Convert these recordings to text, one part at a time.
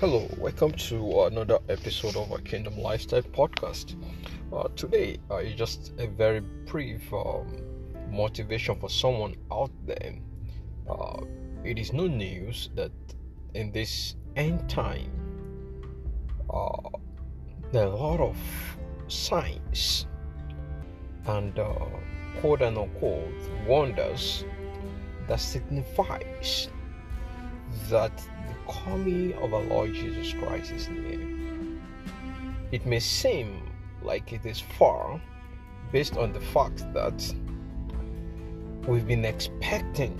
Hello, welcome to another episode of our Kingdom Lifestyle podcast. Uh, today uh, is just a very brief um, motivation for someone out there. Uh, it is no news that in this end time, uh, there are a lot of signs and uh, quote unquote wonders that signifies that coming of our Lord Jesus Christ is near. It may seem like it is far based on the fact that we've been expecting.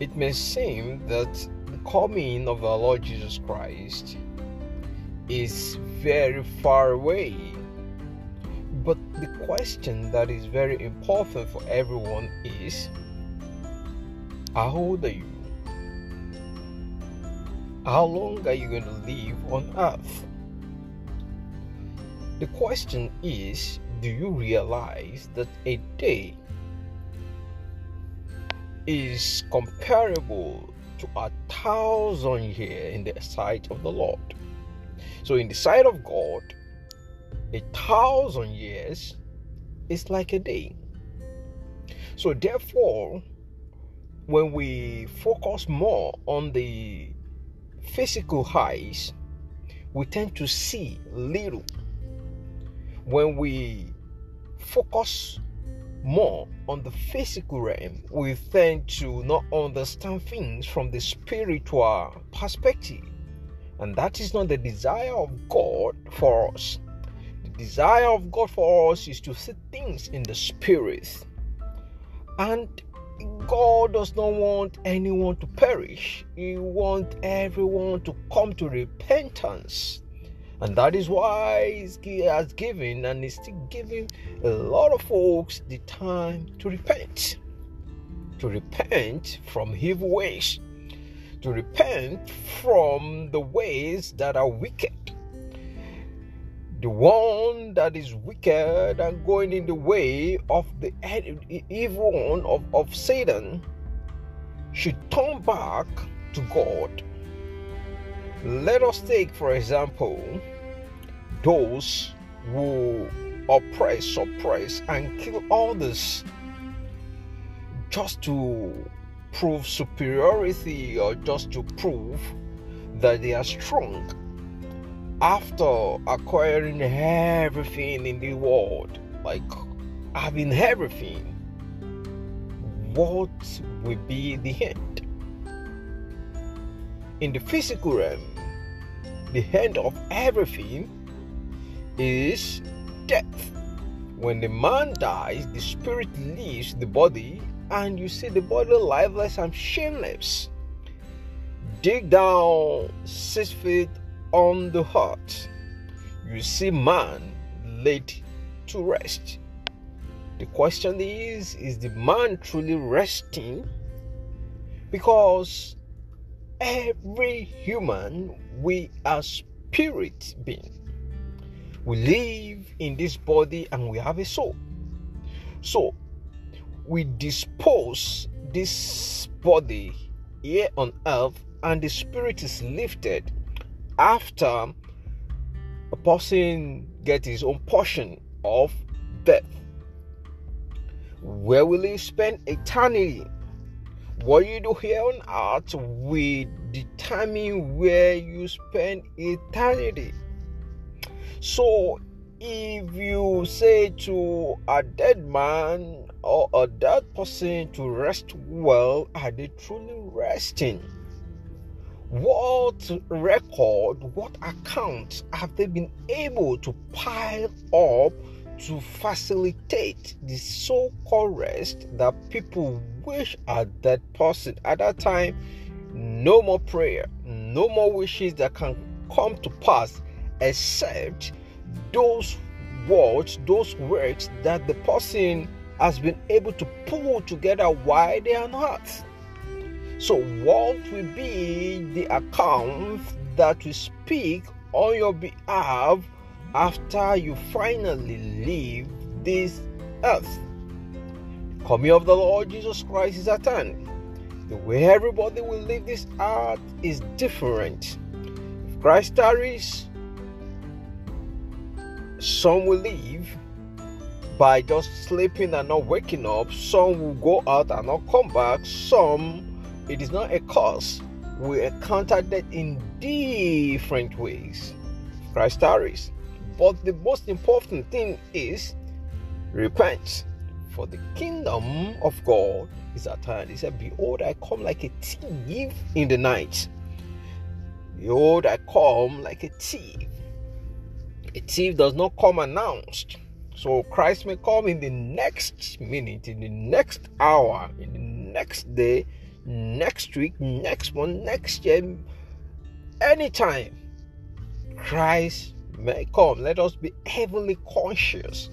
It may seem that the coming of our Lord Jesus Christ is very far away. But the question that is very important for everyone is how old are you? How long are you going to live on earth? The question is do you realize that a day is comparable to a thousand years in the sight of the Lord? So, in the sight of God, a thousand years is like a day. So, therefore, when we focus more on the physical highs, we tend to see little. When we focus more on the physical realm, we tend to not understand things from the spiritual perspective. And that is not the desire of God for us. The desire of God for us is to see things in the spirit. And God does not want anyone to perish. He wants everyone to come to repentance. And that is why He has given and is still giving a lot of folks the time to repent. To repent from evil ways. To repent from the ways that are wicked the one that is wicked and going in the way of the evil one of, of Satan should turn back to God. Let us take, for example, those who oppress, suppress, and kill others just to prove superiority or just to prove that they are strong after acquiring everything in the world, like having everything, what will be the end? In the physical realm, the end of everything is death. When the man dies, the spirit leaves the body, and you see the body lifeless and shameless. Dig down six feet on the heart, you see man laid to rest. The question is is the man truly resting? Because every human, we are spirit being. We live in this body and we have a soul. So we dispose this body here on earth and the spirit is lifted after a person gets his own portion of death. Where will he spend eternity? What you do here on earth will determine where you spend eternity. So, if you say to a dead man or a dead person to rest well, are they truly resting? What record, what account have they been able to pile up to facilitate the so called rest that people wish at that person at that time? No more prayer, no more wishes that can come to pass except those words, those words that the person has been able to pull together while they are not. So, what will be the account that will speak on your behalf after you finally leave this earth? Coming of the Lord Jesus Christ is at hand. The way everybody will leave this earth is different. If Christ tarries, some will leave by just sleeping and not waking up. Some will go out and not come back. Some, it is not a curse. We encounter that in different ways. Christ tarries. But the most important thing is repent. For the kingdom of God is at hand. He said, Behold, I come like a thief in the night. Behold, I come like a thief. A thief does not come announced. So Christ may come in the next minute, in the next hour, in the next day, next week, next month, next year, anytime. Christ may come. Let us be heavenly conscious.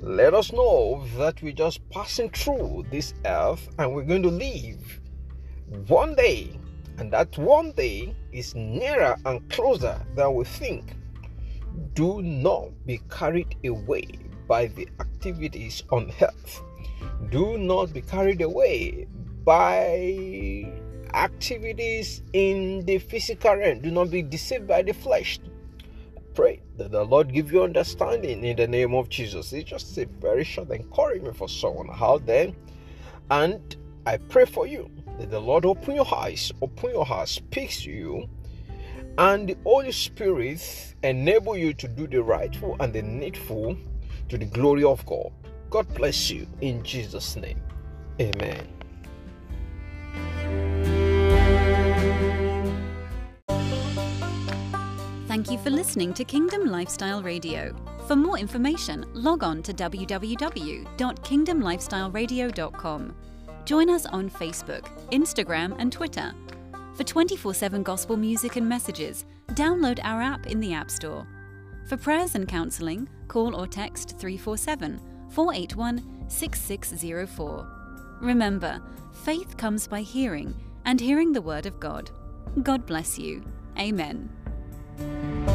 Let us know that we're just passing through this earth and we're going to leave one day. And that one day is nearer and closer than we think. Do not be carried away by the activities on earth. Do not be carried away by activities in the physical realm. Do not be deceived by the flesh pray that the Lord give you understanding in the name of Jesus. It's just a very short encouragement for someone out there. And I pray for you that the Lord open your eyes, open your heart, speaks to you, and the Holy Spirit enable you to do the rightful and the needful to the glory of God. God bless you in Jesus' name. Amen. Thank you for listening to Kingdom Lifestyle Radio. For more information, log on to www.kingdomlifestyleradio.com. Join us on Facebook, Instagram, and Twitter. For 24 7 gospel music and messages, download our app in the App Store. For prayers and counseling, call or text 347 481 6604. Remember, faith comes by hearing, and hearing the Word of God. God bless you. Amen. Música